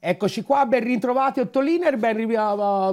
Eccoci qua, ben ritrovati Ottoliner, ben,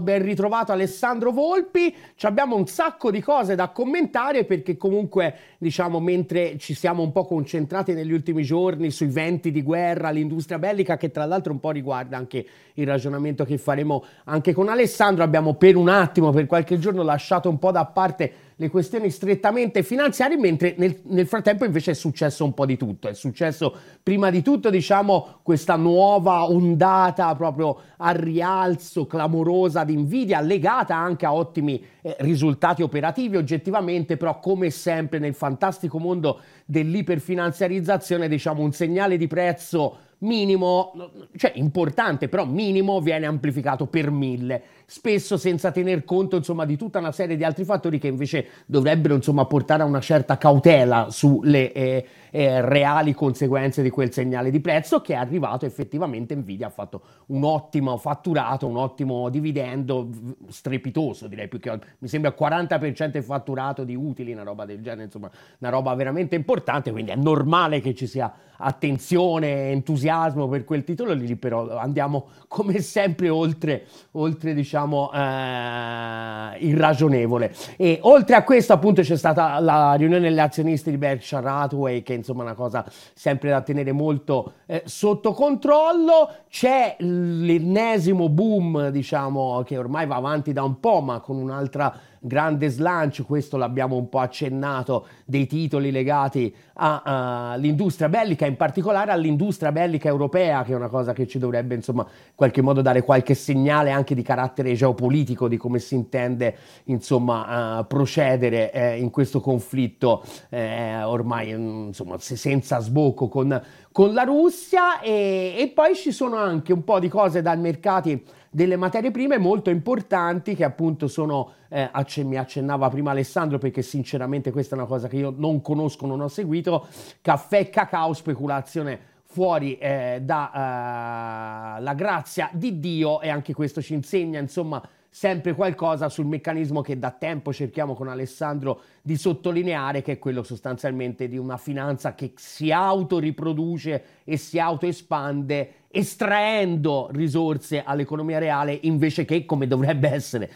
ben, ritrovato Alessandro Volpi. Ci abbiamo un sacco di cose da commentare perché comunque, diciamo, mentre ci siamo un po' concentrati negli ultimi giorni sui venti di guerra, l'industria bellica, che tra l'altro un po' riguarda anche il ragionamento che faremo anche con Alessandro, abbiamo per un attimo, per qualche giorno, lasciato un po' da parte le questioni strettamente finanziarie, mentre nel, nel, frattempo invece è successo un po' di tutto. È successo prima di tutto, diciamo, questa nuova ondata proprio a rialzo clamorosa di Nvidia, legata anche a ottimi eh, risultati operativi oggettivamente, però come sempre nel fantastico mondo dell'iperfinanziarizzazione, diciamo, un segnale di prezzo minimo, cioè importante, però minimo viene amplificato per mille, spesso senza tener conto insomma di tutta una serie di altri fattori che invece dovrebbero insomma portare a una certa cautela sulle eh, eh, reali conseguenze di quel segnale di prezzo che è arrivato effettivamente Nvidia ha fatto un ottimo fatturato, un ottimo dividendo strepitoso direi più che mi sembra 40% il fatturato di utili, una roba del genere, insomma una roba veramente importante, quindi è normale che ci sia attenzione, entusiasmo per quel titolo lì, però andiamo come sempre oltre, oltre diciamo, eh, irragionevole. E oltre a questo appunto c'è stata la riunione degli azionisti di Berkshire Hathaway, che insomma è una cosa sempre da tenere molto eh, sotto controllo, c'è l'ennesimo boom, diciamo, che ormai va avanti da un po', ma con un'altra grande slancio, questo l'abbiamo un po' accennato, dei titoli legati all'industria bellica, in particolare all'industria bellica europea, che è una cosa che ci dovrebbe insomma in qualche modo dare qualche segnale anche di carattere geopolitico di come si intende insomma uh, procedere eh, in questo conflitto eh, ormai insomma senza sbocco con, con la Russia. E, e poi ci sono anche un po' di cose dai mercati delle materie prime molto importanti che appunto sono, eh, acc- mi accennava prima Alessandro perché sinceramente questa è una cosa che io non conosco, non ho seguito, caffè cacao, speculazione fuori eh, dalla eh, grazia di Dio e anche questo ci insegna insomma sempre qualcosa sul meccanismo che da tempo cerchiamo con Alessandro di sottolineare, che è quello sostanzialmente di una finanza che si autoriproduce e si autoespande estraendo risorse all'economia reale invece che come dovrebbe essere.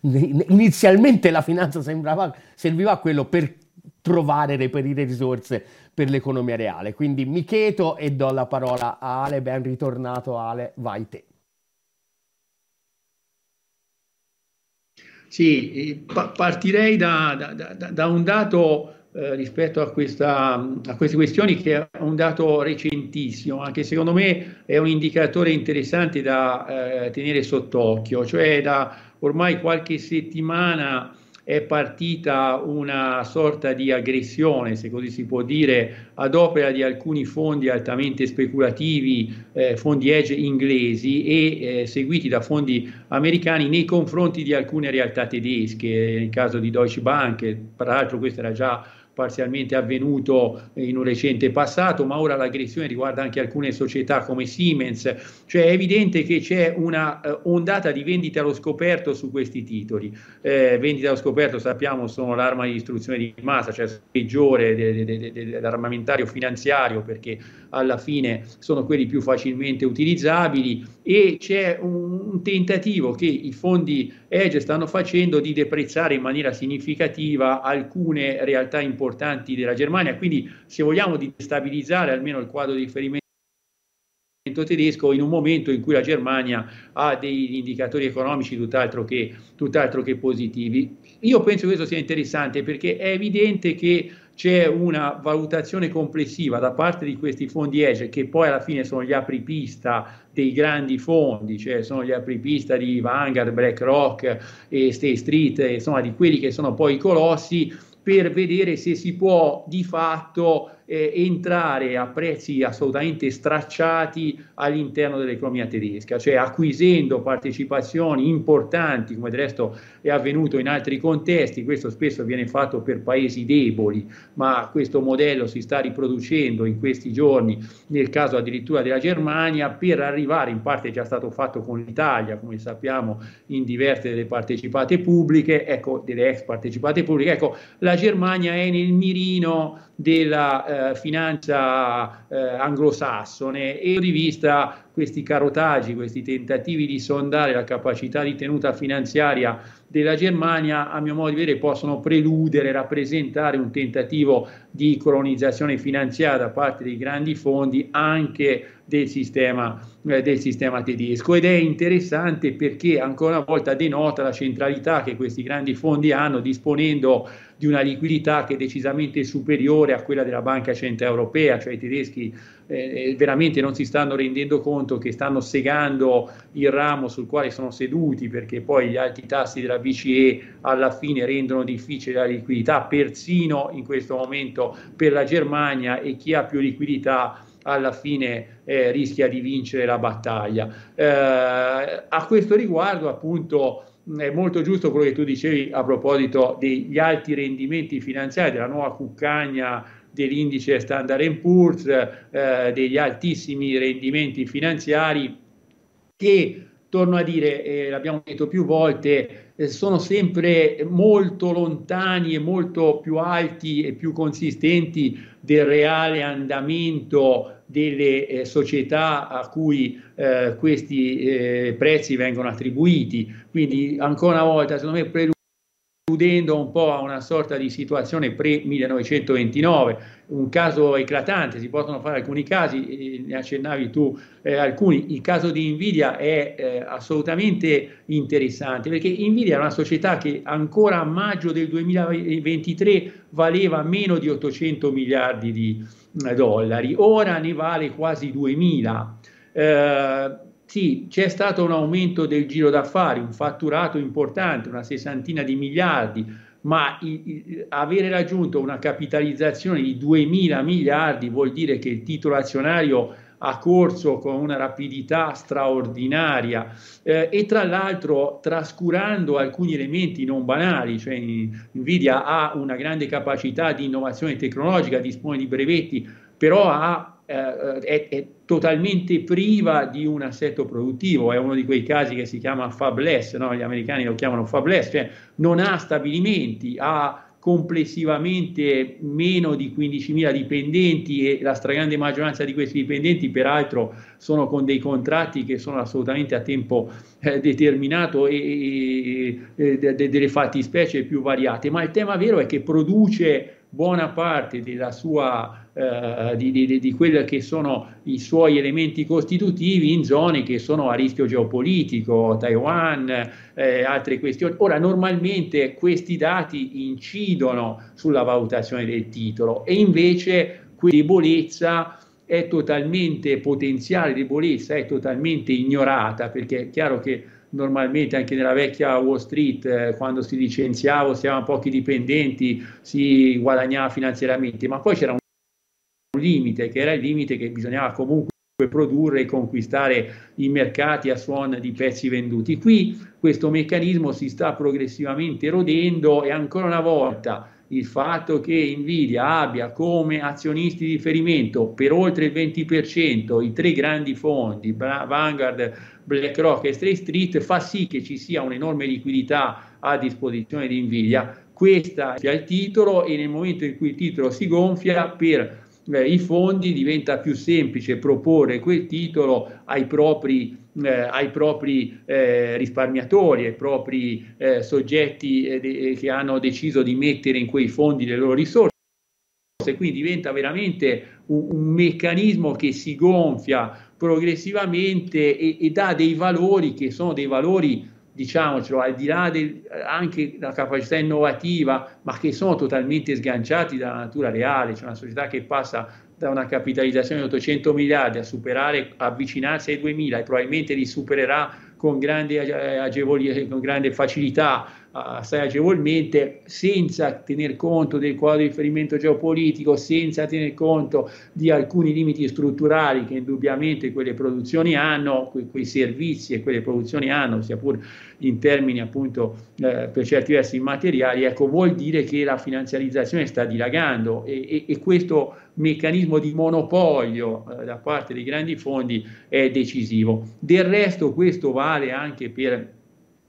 Inizialmente la finanza sembrava, serviva a quello per trovare e reperire risorse per l'economia reale. Quindi mi cheto e do la parola a Ale, ben ritornato Ale, vai te. Sì, partirei da, da, da, da un dato eh, rispetto a, questa, a, queste questioni che è un dato recentissimo, anche secondo me è un indicatore interessante da eh, tenere sott'occhio, cioè da ormai qualche settimana è partita una sorta di aggressione, se così si può dire, ad opera di alcuni fondi altamente speculativi, eh, fondi edge inglesi e eh, seguiti da fondi americani nei confronti di alcune realtà tedesche, nel caso di Deutsche Bank, tra l'altro questo era già parzialmente avvenuto in un recente passato, ma ora l'aggressione riguarda anche alcune società come Siemens, cioè è evidente che c'è una uh, ondata di vendita allo scoperto su questi titoli. Eh, vendita allo scoperto sappiamo sono l'arma di distruzione di massa, cioè peggiore de, de, de, dell'armamentario finanziario perché alla fine sono quelli più facilmente utilizzabili. E c'è un, un tentativo che i fondi Edge stanno facendo di deprezzare in maniera significativa alcune realtà importanti della Germania, quindi se vogliamo di stabilizzare almeno il quadro di riferimento tedesco in un momento in cui la Germania ha degli indicatori economici tutt'altro che, tutt'altro che positivi. Io penso che questo sia interessante perché è evidente che c'è una valutazione complessiva da parte di questi fondi EGE che poi alla fine sono gli apripista dei grandi fondi, cioè sono gli apripista di Vanguard, BlackRock e State Street, insomma di quelli che sono poi i colossi, per vedere se si può di fatto eh, entrare a prezzi assolutamente stracciati all'interno dell'economia tedesca, cioè acquisendo partecipazioni importanti, come del resto è avvenuto in altri contesti, questo spesso viene fatto per paesi deboli, ma questo modello si sta riproducendo in questi giorni nel caso addirittura della Germania per arrivare, in parte è già stato fatto con l'Italia, come sappiamo, in diverse delle partecipate pubbliche, ecco, delle ex partecipate pubbliche, ecco, la Germania è nel mirino della eh, finanza eh, anglosassone e di vista questi carotaggi, questi tentativi di sondare la capacità di tenuta finanziaria della Germania, a mio modo di vedere, possono preludere, rappresentare un tentativo di colonizzazione finanziaria da parte dei grandi fondi anche del sistema, eh, del sistema tedesco. Ed è interessante perché ancora una volta denota la centralità che questi grandi fondi hanno disponendo di una liquidità che è decisamente superiore a quella della Banca Centrale Europea, cioè i tedeschi eh, veramente non si stanno rendendo conto che stanno segando il ramo sul quale sono seduti perché poi gli alti tassi della BCE alla fine rendono difficile la liquidità, persino in questo momento per la Germania e chi ha più liquidità alla fine eh, rischia di vincere la battaglia. Eh, a questo riguardo appunto è molto giusto quello che tu dicevi a proposito degli alti rendimenti finanziari, della nuova cuccagna dell'indice Standard Poor's, eh, degli altissimi rendimenti finanziari che, torno a dire, eh, l'abbiamo detto più volte, eh, sono sempre molto lontani e molto più alti e più consistenti del reale andamento delle eh, società a cui eh, questi eh, prezzi vengono attribuiti. Quindi ancora una volta, secondo me, preludendo un po' a una sorta di situazione pre-1929, un caso eclatante, si possono fare alcuni casi, eh, ne accennavi tu eh, alcuni, il caso di Nvidia è eh, assolutamente interessante perché Nvidia è una società che ancora a maggio del 2023 valeva meno di 800 miliardi di dollari, ora ne vale quasi 2000. Eh, sì, c'è stato un aumento del giro d'affari, un fatturato importante, una sessantina di miliardi, ma avere raggiunto una capitalizzazione di 2000 miliardi vuol dire che il titolo azionario ha corso con una rapidità straordinaria eh, e tra l'altro trascurando alcuni elementi non banali, cioè Nvidia ha una grande capacità di innovazione tecnologica, dispone di brevetti, però ha, eh, è, è, totalmente priva di un assetto produttivo, è uno di quei casi che si chiama fabless, no? gli americani lo chiamano fabless, cioè non ha stabilimenti, ha complessivamente meno di 15.000 dipendenti e la stragrande maggioranza di questi dipendenti peraltro sono con dei contratti che sono assolutamente a tempo eh, determinato e, e, e de, delle fattispecie più variate, ma il tema vero è che produce buona parte della sua, eh, di, di, di quelli che sono i suoi elementi costitutivi in zone che sono a rischio geopolitico, Taiwan, eh, altre questioni. Ora, normalmente questi dati incidono sulla valutazione del titolo e invece quella debolezza è totalmente potenziale debolezza, è totalmente ignorata perché è chiaro che normalmente anche nella vecchia Wall Street, eh, quando si licenziava, si avevano pochi dipendenti, si guadagnava finanziariamente, ma poi c'era un limite, che era il limite che bisognava comunque produrre e conquistare i mercati a suon di pezzi venduti. Qui questo meccanismo si sta progressivamente erodendo e ancora una volta il fatto che Nvidia abbia come azionisti di riferimento per oltre il 20% i tre grandi fondi, Vanguard, BlackRock e State Street, fa sì che ci sia un'enorme liquidità a disposizione di Nvidia. Questa è il titolo e nel momento in cui il titolo si gonfia per eh, i fondi diventa più semplice proporre quel titolo ai propri, eh, ai propri eh, risparmiatori, ai propri eh, soggetti eh, de- che hanno deciso di mettere in quei fondi le loro risorse. Quindi diventa veramente un, un meccanismo che si gonfia progressivamente e, e dà dei valori che sono dei valori diciamocelo, al di là del, anche della capacità innovativa, ma che sono totalmente sganciati dalla natura reale, c'è una società che passa da una capitalizzazione di 800 miliardi a superare, avvicinarsi ai 2000 e probabilmente li supererà con grande, agevoli, con grande facilità assai agevolmente senza tener conto del quadro di riferimento geopolitico, senza tener conto di alcuni limiti strutturali che indubbiamente quelle produzioni hanno, que- quei servizi e quelle produzioni hanno, sia pur in termini appunto eh, per certi versi immateriali, ecco, vuol dire che la finanziarizzazione sta dilagando e, e, e questo meccanismo di monopolio eh, da parte dei grandi fondi è decisivo. Del resto questo vale anche per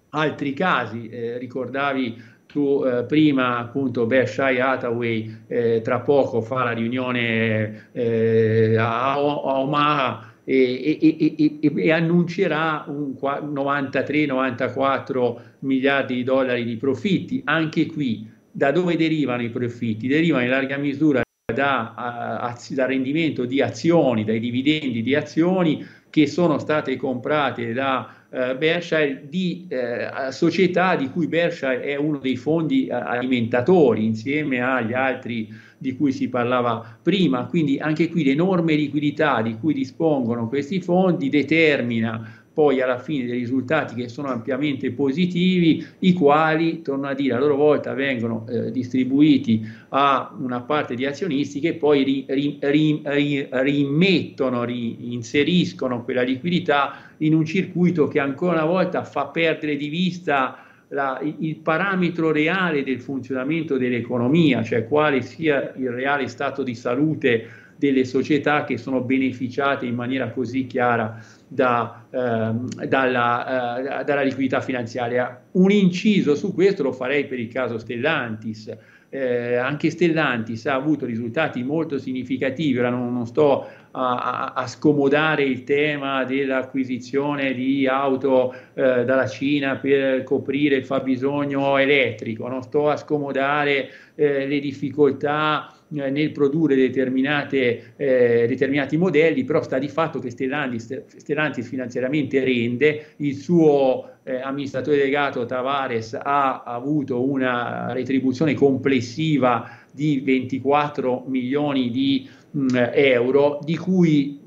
altri casi, eh, ricordavi tu eh, prima appunto Berkshire Hathaway eh, tra poco fa la riunione eh, a, a Omaha e, e, e, e annuncerà un 93-94 miliardi di dollari di profitti. Anche qui, da dove derivano i profitti? Derivano in larga misura da, uh, dal rendimento di azioni, dai dividendi di azioni che sono state comprate da uh, Berkshire di uh, società di cui Berkshire è uno dei fondi alimentatori insieme agli altri di cui si parlava prima, quindi anche qui l'enorme liquidità di cui dispongono questi fondi determina poi alla fine dei risultati che sono ampiamente positivi, i quali, torno a dire, a loro volta vengono eh, distribuiti a una parte di azionisti che poi ri, ri, ri, rimettono, inseriscono quella liquidità in un circuito che ancora una volta fa perdere di vista la, il parametro reale del funzionamento dell'economia, cioè quale sia il reale stato di salute delle società che sono beneficiate in maniera così chiara da, eh, dalla, eh, dalla, liquidità finanziaria. Un inciso su questo lo farei per il caso Stellantis. Eh, anche Stellantis ha avuto risultati molto significativi, ora non, non sto a, a, scomodare il tema dell'acquisizione di auto eh, dalla Cina per coprire il fabbisogno elettrico, non sto a scomodare eh, le difficoltà nel produrre eh, determinati modelli, però sta di fatto che Stellantis, Stellantis finanziariamente rende, il suo eh, amministratore delegato Tavares ha avuto una retribuzione complessiva di 24 milioni di mh, mm, euro, di cui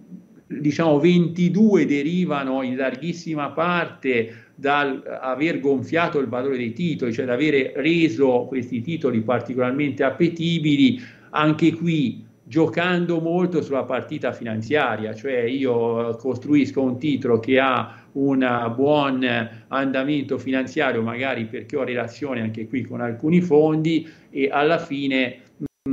diciamo 22 derivano in larghissima parte dal aver gonfiato il valore dei titoli, cioè da avere reso questi titoli particolarmente appetibili, anche qui giocando molto sulla partita finanziaria, cioè io costruisco un titolo che ha un buon andamento finanziario, magari perché ho relazione anche qui con alcuni fondi e alla fine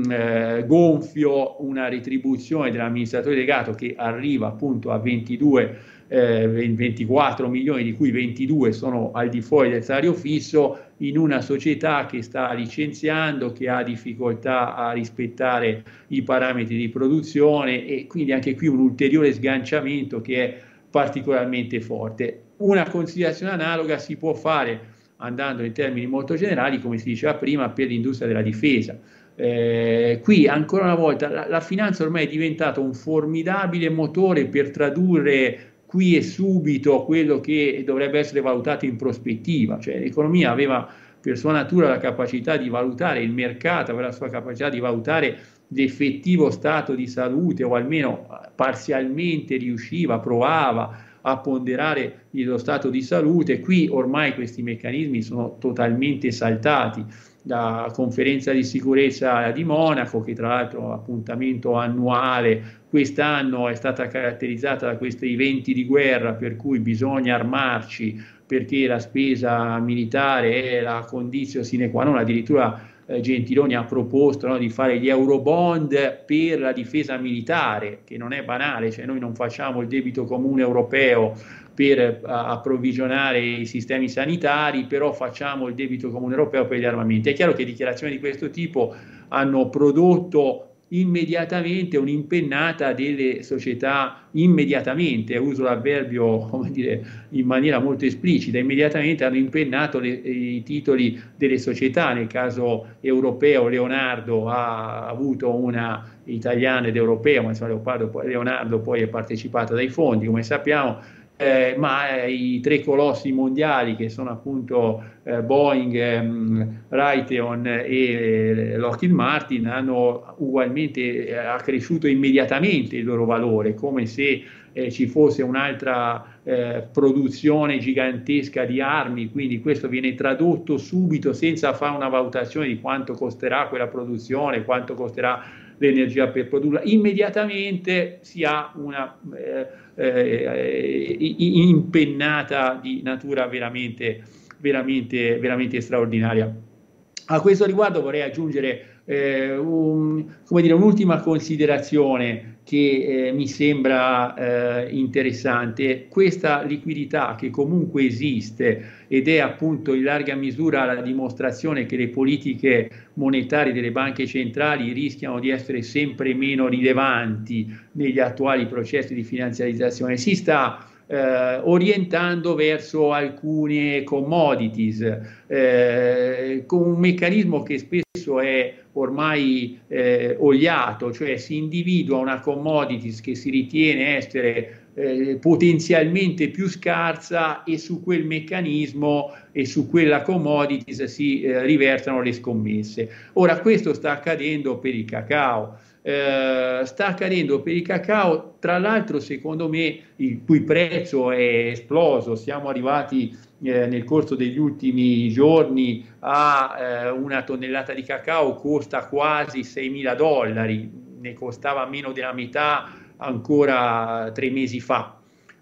eh, gonfio una retribuzione dell'amministratore delegato che arriva appunto a 22 eh, 24 milioni di cui 22 sono al di fuori del salario fisso in una società che sta licenziando, che ha difficoltà a rispettare i parametri di produzione e quindi anche qui un ulteriore sganciamento che è particolarmente forte. Una considerazione analoga si può fare andando in termini molto generali, come si diceva prima, per l'industria della difesa eh, qui ancora una volta la, la, finanza ormai è diventata un formidabile motore per tradurre qui e subito quello che dovrebbe essere valutato in prospettiva, cioè l'economia aveva per sua natura la capacità di valutare il mercato, aveva la sua capacità di valutare l'effettivo stato di salute o almeno parzialmente riusciva, provava a ponderare lo stato di salute, qui ormai questi meccanismi sono totalmente saltati. La conferenza di sicurezza di Monaco, che tra l'altro è un appuntamento annuale, quest'anno è stata caratterizzata da questi eventi di guerra per cui bisogna armarci perché la spesa militare è la condizione sine qua non, addirittura eh, Gentiloni ha proposto no, di fare gli eurobond per la difesa militare, che non è banale, cioè noi non facciamo il debito comune europeo per approvvigionare i sistemi sanitari, però facciamo il debito comune europeo per gli armamenti. È chiaro che dichiarazioni di questo tipo hanno prodotto immediatamente un'impennata delle società, immediatamente, uso l'avverbio come dire, in maniera molto esplicita, immediatamente hanno impennato le, i titoli delle società, nel caso europeo Leonardo ha avuto una italiana ed europea, ma insomma Leonardo poi è partecipato dai fondi, come sappiamo, eh, ma eh, i tre colossi mondiali che sono appunto eh, Boeing, ehm, Raytheon e eh, Lockheed Martin hanno ugualmente accresciuto immediatamente il loro valore, come se eh, ci fosse un'altra produzione gigantesca di armi, quindi questo viene tradotto subito senza fare una valutazione di quanto costerà quella produzione, quanto costerà l'energia per produrla, immediatamente si ha una eh, impennata di natura veramente, veramente, veramente straordinaria. A questo riguardo vorrei aggiungere Eh, un, dire, un'ultima considerazione che eh, mi sembra eh, interessante, questa liquidità che comunque esiste ed è appunto in larga misura la dimostrazione che le politiche monetarie delle banche centrali rischiano di essere sempre meno rilevanti negli attuali processi di finanziarizzazione, si sta eh, orientando verso alcune commodities, eh, con un meccanismo che spesso è ormai eh, oliato, cioè si individua una commodities che si ritiene essere eh, potenzialmente più scarsa e su quel meccanismo e su quella commodities si eh, riversano le scommesse. Ora questo sta accadendo per il cacao. Eh, sta accadendo per il cacao, tra l'altro secondo me il cui prezzo è esploso, siamo arrivati eh, nel corso degli ultimi giorni a eh, una tonnellata di cacao costa quasi 6 mila dollari, ne costava meno della metà ancora tre mesi fa.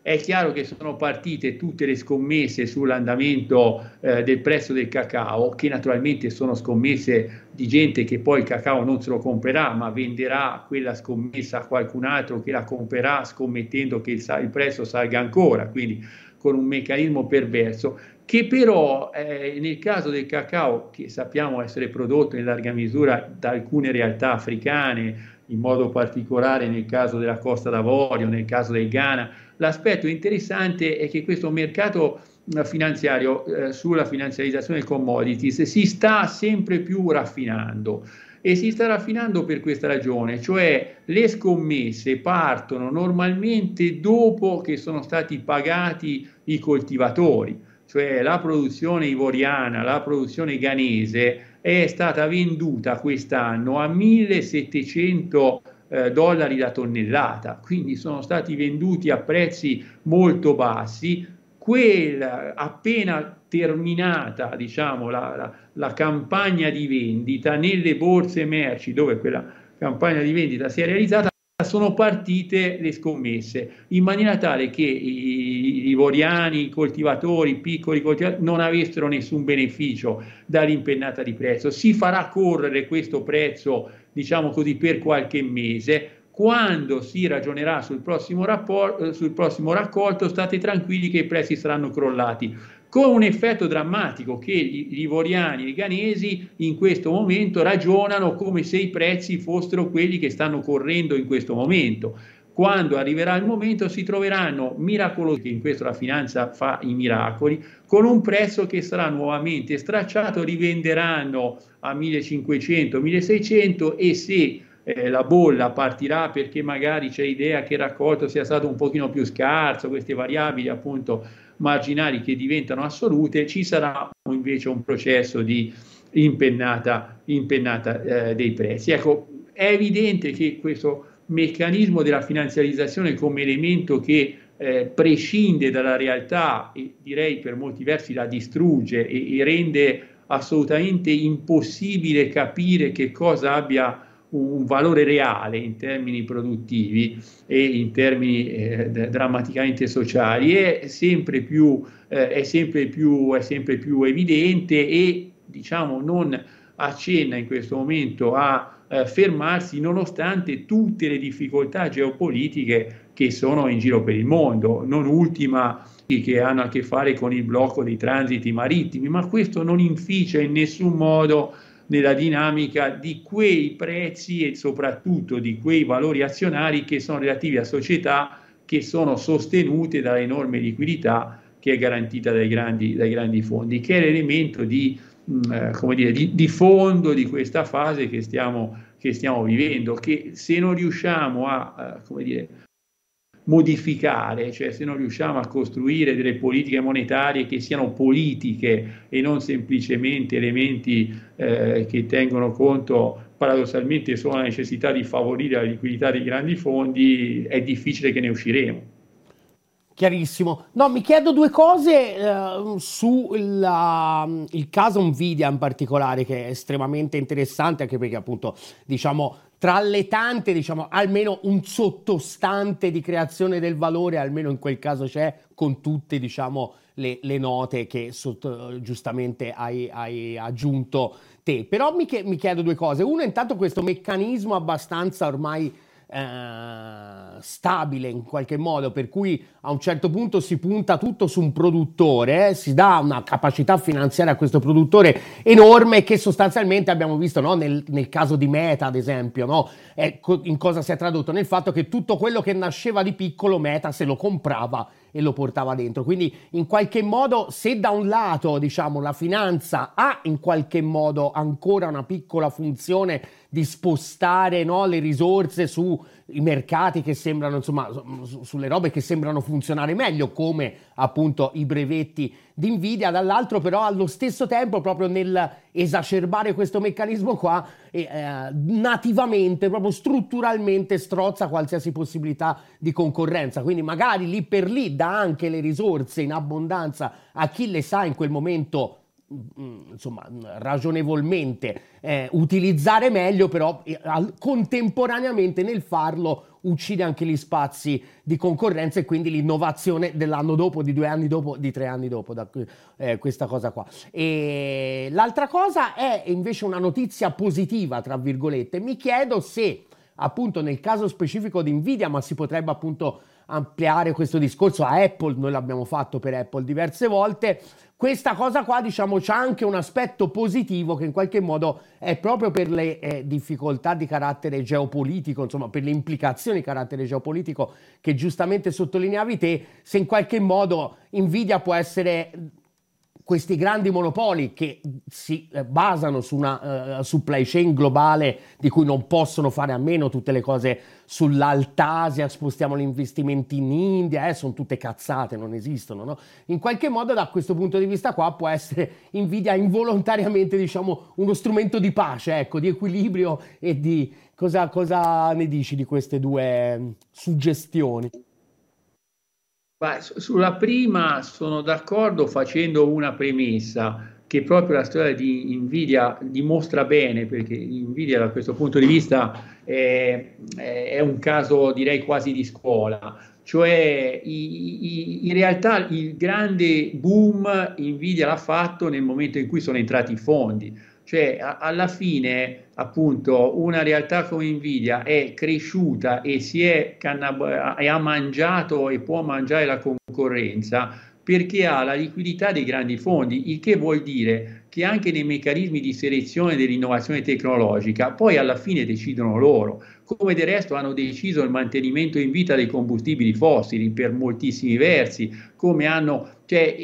È chiaro che sono partite tutte le scommesse sull'andamento eh, del prezzo del cacao, che naturalmente sono scommesse di gente che poi il cacao non se lo comprerà, ma venderà quella scommessa a qualcun altro che la comprerà scommettendo che il, il prezzo salga ancora, quindi con un meccanismo perverso che però eh, nel caso del cacao, che sappiamo essere prodotto in larga misura da alcune realtà africane, in modo particolare nel caso della Costa d'Avorio, nel caso del Ghana. L'aspetto interessante è che questo mercato eh, finanziario eh, sulla finanziarizzazione del commodities si sta sempre più raffinando e si sta raffinando per questa ragione, cioè le scommesse partono normalmente dopo che sono stati pagati i coltivatori, cioè la produzione ivoriana, la produzione ghanese è stata venduta quest'anno a 1700 eh, dollari la tonnellata, quindi sono stati venduti a prezzi molto bassi. Quella appena terminata diciamo, la, la, la campagna di vendita nelle borse merci dove quella campagna di vendita si è realizzata sono partite le scommesse in maniera tale che i livoriani, i coltivatori, i piccoli coltivatori non avessero nessun beneficio dall'impennata di prezzo. Si farà correre questo prezzo, diciamo così, per qualche mese. Quando si ragionerà sul prossimo, rapport, sul prossimo raccolto, state tranquilli che i prezzi saranno crollati con un effetto drammatico che gli livoriani e i ghanesi in questo momento ragionano come se i prezzi fossero quelli che stanno correndo in questo momento. Quando arriverà il momento si troveranno miracolosi, che in questo la finanza fa i miracoli, con un prezzo che sarà nuovamente stracciato, rivenderanno a 1500, 1600 e se eh, la bolla partirà perché magari c'è idea che il raccolto sia stato un pochino più scarso, queste variabili appunto marginali che diventano assolute, ci sarà invece un processo di impennata, impennata eh, dei prezzi. Ecco, è evidente che questo meccanismo della finanziarizzazione come elemento che eh, prescinde dalla realtà e direi per molti versi la distrugge e, e rende assolutamente impossibile capire che cosa abbia un valore reale in termini produttivi e in termini eh, drammaticamente sociali. È sempre, più, eh, è, sempre più, è sempre più evidente e diciamo non accenna in questo momento a eh, fermarsi nonostante tutte le difficoltà geopolitiche che sono in giro per il mondo, non ultima che hanno a che fare con il blocco dei transiti marittimi, ma questo non inficia in nessun modo nella dinamica di quei prezzi e soprattutto di quei valori azionari che sono relativi a società che sono sostenute dall'enorme liquidità che è garantita dai grandi, dai grandi fondi, che è l'elemento di, mh, eh, dire, di, di, fondo di questa fase che stiamo, che stiamo vivendo, che se non riusciamo a, eh, dire, modificare, cioè se non riusciamo a costruire delle politiche monetarie che siano politiche e non semplicemente elementi eh, che tengono conto paradossalmente solo della necessità di favorire la liquidità dei grandi fondi, è difficile che ne usciremo. Chiarissimo. No, mi chiedo due cose eh, sul caso Nvidia in particolare, che è estremamente interessante, anche perché appunto, diciamo, tra le tante, diciamo, almeno un sottostante di creazione del valore, almeno in quel caso c'è, con tutte, diciamo, le, le note che sotto, giustamente hai, hai, aggiunto te. Però mi, mi chiedo due cose. Uno, intanto questo meccanismo abbastanza ormai eh, stabile in qualche modo, per cui a un certo punto si punta tutto su un produttore, eh, si dà una capacità finanziaria a questo produttore enorme che sostanzialmente abbiamo visto no? nel, nel, caso di Meta, ad esempio, no? eh, in cosa si è tradotto? Nel fatto che tutto quello che nasceva di piccolo Meta se lo comprava e lo portava dentro. Quindi in qualche modo se da un lato diciamo la finanza ha in qualche modo ancora una piccola funzione di spostare no, le risorse sui mercati che sembrano, insomma, su, sulle robe che sembrano funzionare meglio, come appunto i brevetti di Nvidia, dall'altro però allo stesso tempo proprio nel esacerbare questo meccanismo qua, eh, nativamente, proprio strutturalmente strozza qualsiasi possibilità di concorrenza. Quindi magari lì per lì dà anche le risorse in abbondanza a chi le sa in quel momento insomma, ragionevolmente eh, utilizzare meglio, però eh, contemporaneamente nel farlo uccide anche gli spazi di concorrenza e quindi l'innovazione dell'anno dopo, di due anni dopo, di tre anni dopo, da eh, questa cosa qua. E l'altra cosa è invece una notizia positiva, tra virgolette. Mi chiedo se appunto nel caso specifico di Nvidia, ma si potrebbe appunto ampliare questo discorso. A Apple, noi l'abbiamo fatto per Apple diverse volte, questa cosa qua, diciamo, c'ha anche un aspetto positivo che in qualche modo è proprio per le eh, difficoltà di carattere geopolitico, insomma, per le implicazioni di carattere geopolitico che giustamente sottolineavi te, se in qualche modo Nvidia può essere questi grandi monopoli che si eh, basano su una uh, supply chain globale di cui non possono fare a meno tutte le cose sull'Altasia, spostiamo gli investimenti in India, eh, sono tutte cazzate, non esistono. No? In qualche modo da questo punto di vista qua può essere Nvidia involontariamente diciamo uno strumento di pace, ecco, di equilibrio e di cosa, cosa ne dici di queste due mm, suggestioni? Beh, sulla prima sono d'accordo facendo una premessa che proprio la storia di Nvidia dimostra bene, perché Nvidia da questo punto di vista è, è un caso direi quasi di scuola, cioè i, i, in realtà il grande boom Nvidia l'ha fatto nel momento in cui sono entrati i fondi. Cioè, a, alla fine, appunto, una realtà come Nvidia è cresciuta e, si è cannab- e ha mangiato e può mangiare la concorrenza perché ha la liquidità dei grandi fondi, il che vuol dire che anche nei meccanismi di selezione dell'innovazione tecnologica poi alla fine decidono loro, come del resto hanno deciso il mantenimento in vita dei combustibili fossili per moltissimi versi, come hanno cioè,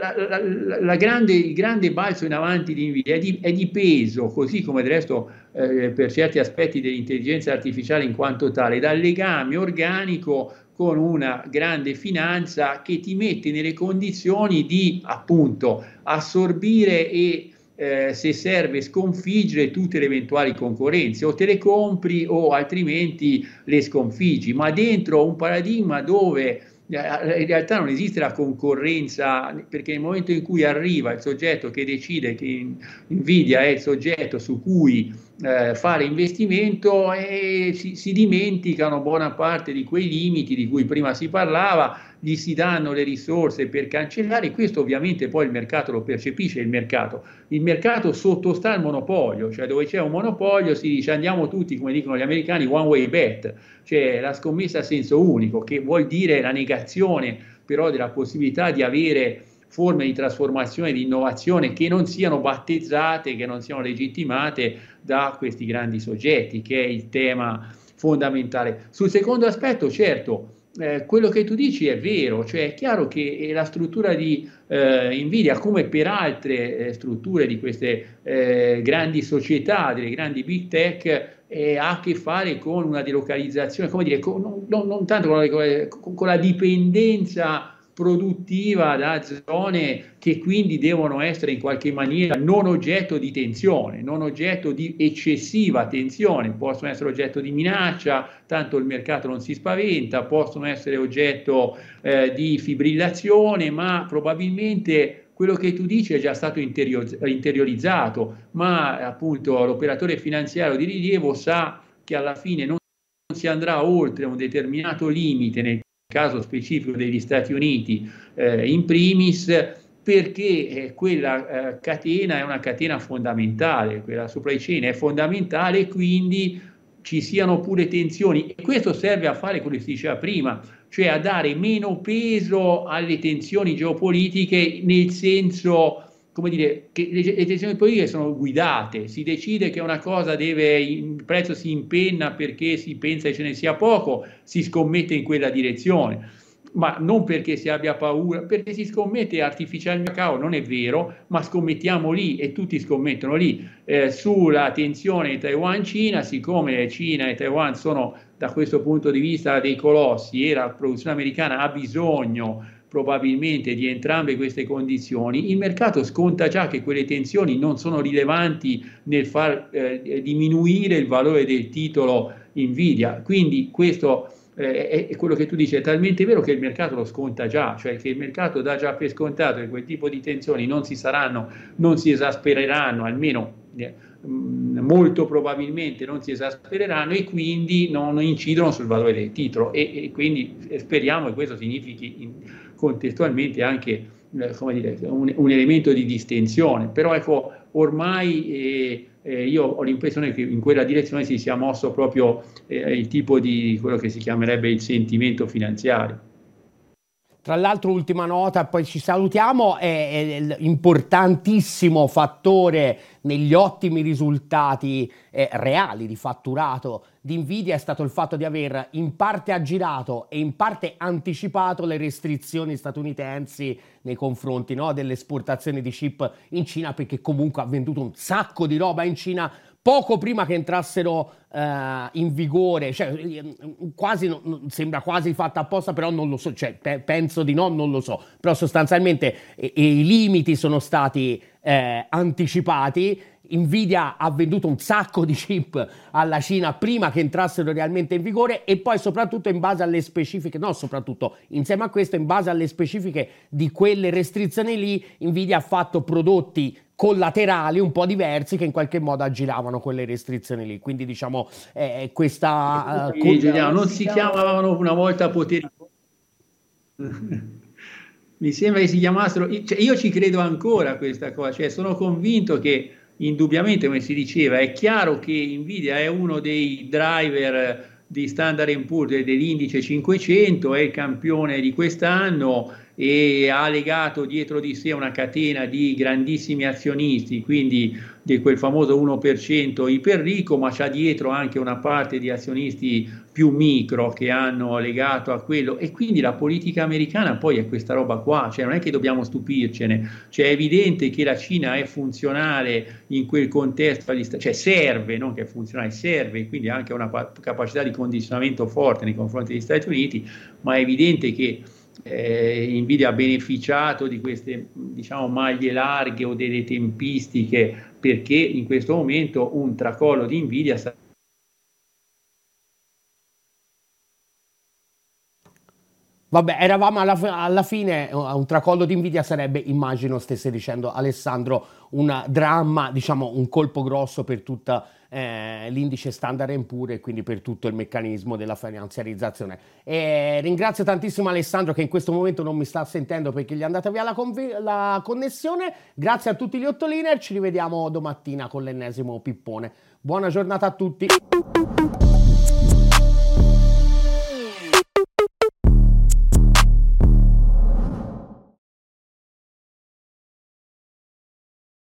la, la, la grande, il grande balzo in avanti di Nvidia è è di peso, così come del resto eh, per certi aspetti dell'intelligenza artificiale in quanto tale, dal legame organico con una grande finanza che ti mette nelle condizioni di appunto assorbire e eh, se serve sconfiggere tutte le eventuali concorrenze o te le compri o altrimenti le sconfiggi, ma dentro un paradigma dove in realtà non esiste la concorrenza perché nel momento in cui arriva il soggetto che decide che Nvidia è il soggetto su cui eh, fare investimento e si, si, dimenticano buona parte di quei limiti di cui prima si parlava, gli si danno le risorse per cancellare, questo ovviamente poi il mercato lo percepisce, il mercato. Il mercato sottostà al monopolio, cioè dove c'è un monopolio si dice andiamo tutti, come dicono gli americani, one way bet, cioè la scommessa a senso unico, che vuol dire la negazione però della possibilità di avere forme di trasformazione, di innovazione che non siano battezzate, che non siano legittimate da questi grandi soggetti, che è il tema fondamentale. Sul secondo aspetto, certo, eh, quello che tu dici è vero, cioè è chiaro che la struttura di eh, Nvidia, come per altre eh, strutture di queste eh, grandi società, delle grandi big tech, eh, ha a che fare con una delocalizzazione, come dire, con, non, non, tanto con la, con la dipendenza produttiva da zone che quindi devono essere in qualche maniera non oggetto di tensione, non oggetto di eccessiva tensione, possono essere oggetto di minaccia, tanto il mercato non si spaventa, possono essere oggetto eh, di fibrillazione, ma probabilmente quello che tu dici è già stato interiorizzato, ma appunto l'operatore finanziario di rilievo sa che alla fine non si andrà oltre un determinato limite, nel caso specifico degli Stati Uniti eh, in primis, perché eh, quella eh, catena è una catena fondamentale, quella supply chain è fondamentale e quindi ci siano pure tensioni. E questo serve a fare quello che si diceva prima, cioè a dare meno peso alle tensioni geopolitiche nel senso come dire, che le, tensioni politiche sono guidate, si decide che una cosa deve, il prezzo si impenna perché si pensa che ce ne sia poco, si scommette in quella direzione. Ma non perché si abbia paura, perché si scommette artificialmente, cacao non è vero, ma scommettiamo lì e tutti scommettono lì. Eh, sulla tensione Taiwan-Cina, siccome Cina e Taiwan sono da questo punto di vista dei colossi e la produzione americana ha bisogno probabilmente di entrambe queste condizioni, il mercato sconta già che quelle tensioni non sono rilevanti nel far eh, diminuire il valore del titolo Nvidia. Quindi questo eh, è, quello che tu dici è talmente vero che il mercato lo sconta già, cioè che il mercato dà già per scontato che quel tipo di tensioni non si saranno, non si esaspereranno, almeno eh, molto probabilmente non si esaspereranno e quindi non incidono sul valore del titolo e, e quindi speriamo che questo significhi in, contestualmente anche eh, dire, un, un, elemento di distensione, però ecco ormai eh, eh, io ho l'impressione che in quella direzione si sia mosso proprio eh, il tipo di quello che si chiamerebbe il sentimento finanziario. Tra l'altro, ultima nota, poi ci salutiamo, è, l'importantissimo fattore negli ottimi risultati eh, reali di fatturato di Nvidia è stato il fatto di aver in parte aggirato e in parte anticipato le restrizioni statunitensi nei confronti no, delle esportazioni di chip in Cina, perché comunque ha venduto un sacco di roba in Cina poco prima che entrassero uh, in vigore, cioè, quasi, sembra quasi fatta apposta, però non lo so, cioè, pe- penso di no, non lo so, però sostanzialmente e- e i limiti sono stati eh, anticipati. Nvidia ha venduto un sacco di chip alla Cina prima che entrassero realmente in vigore e poi soprattutto in base alle specifiche, no soprattutto insieme a questo, in base alle specifiche di quelle restrizioni lì, Nvidia ha fatto prodotti collaterali un po' diversi che in qualche modo aggiravano quelle restrizioni lì. Quindi diciamo eh, questa... Uh, Giuliano, non si chiamavano una volta poteri... Mi sembra che si chiamassero... Cioè, io ci credo ancora a questa cosa, cioè sono convinto che indubbiamente, come si diceva, è chiaro che Nvidia è uno dei driver di Standard Poor's dell'indice 500, è il campione di quest'anno e ha legato dietro di sé una catena di grandissimi azionisti, quindi di quel famoso 1% iperricco, ma c'ha dietro anche una parte di azionisti più micro che hanno legato a quello. E quindi la politica americana poi è questa roba qua, cioè non è che dobbiamo stupircene, cioè è evidente che la Cina è funzionale in quel contesto, cioè serve, non che è funzionale, serve, quindi anche una capacità di condizionamento forte nei confronti degli Stati Uniti, ma è evidente che eh, Nvidia ha beneficiato di queste diciamo, maglie larghe o delle tempistiche perché in questo momento un tracollo di Nvidia sta Vabbè, eravamo alla, alla, fine, un tracollo di Nvidia sarebbe, immagino stesse dicendo Alessandro, un dramma, diciamo un colpo grosso per tutta eh, l'indice standard Poor's e quindi per tutto il meccanismo della finanziarizzazione. E ringrazio tantissimo Alessandro che in questo momento non mi sta sentendo perché gli è andata via la, conv- la connessione. Grazie a tutti gli ottoliner, ci rivediamo domattina con l'ennesimo pippone. Buona giornata a tutti.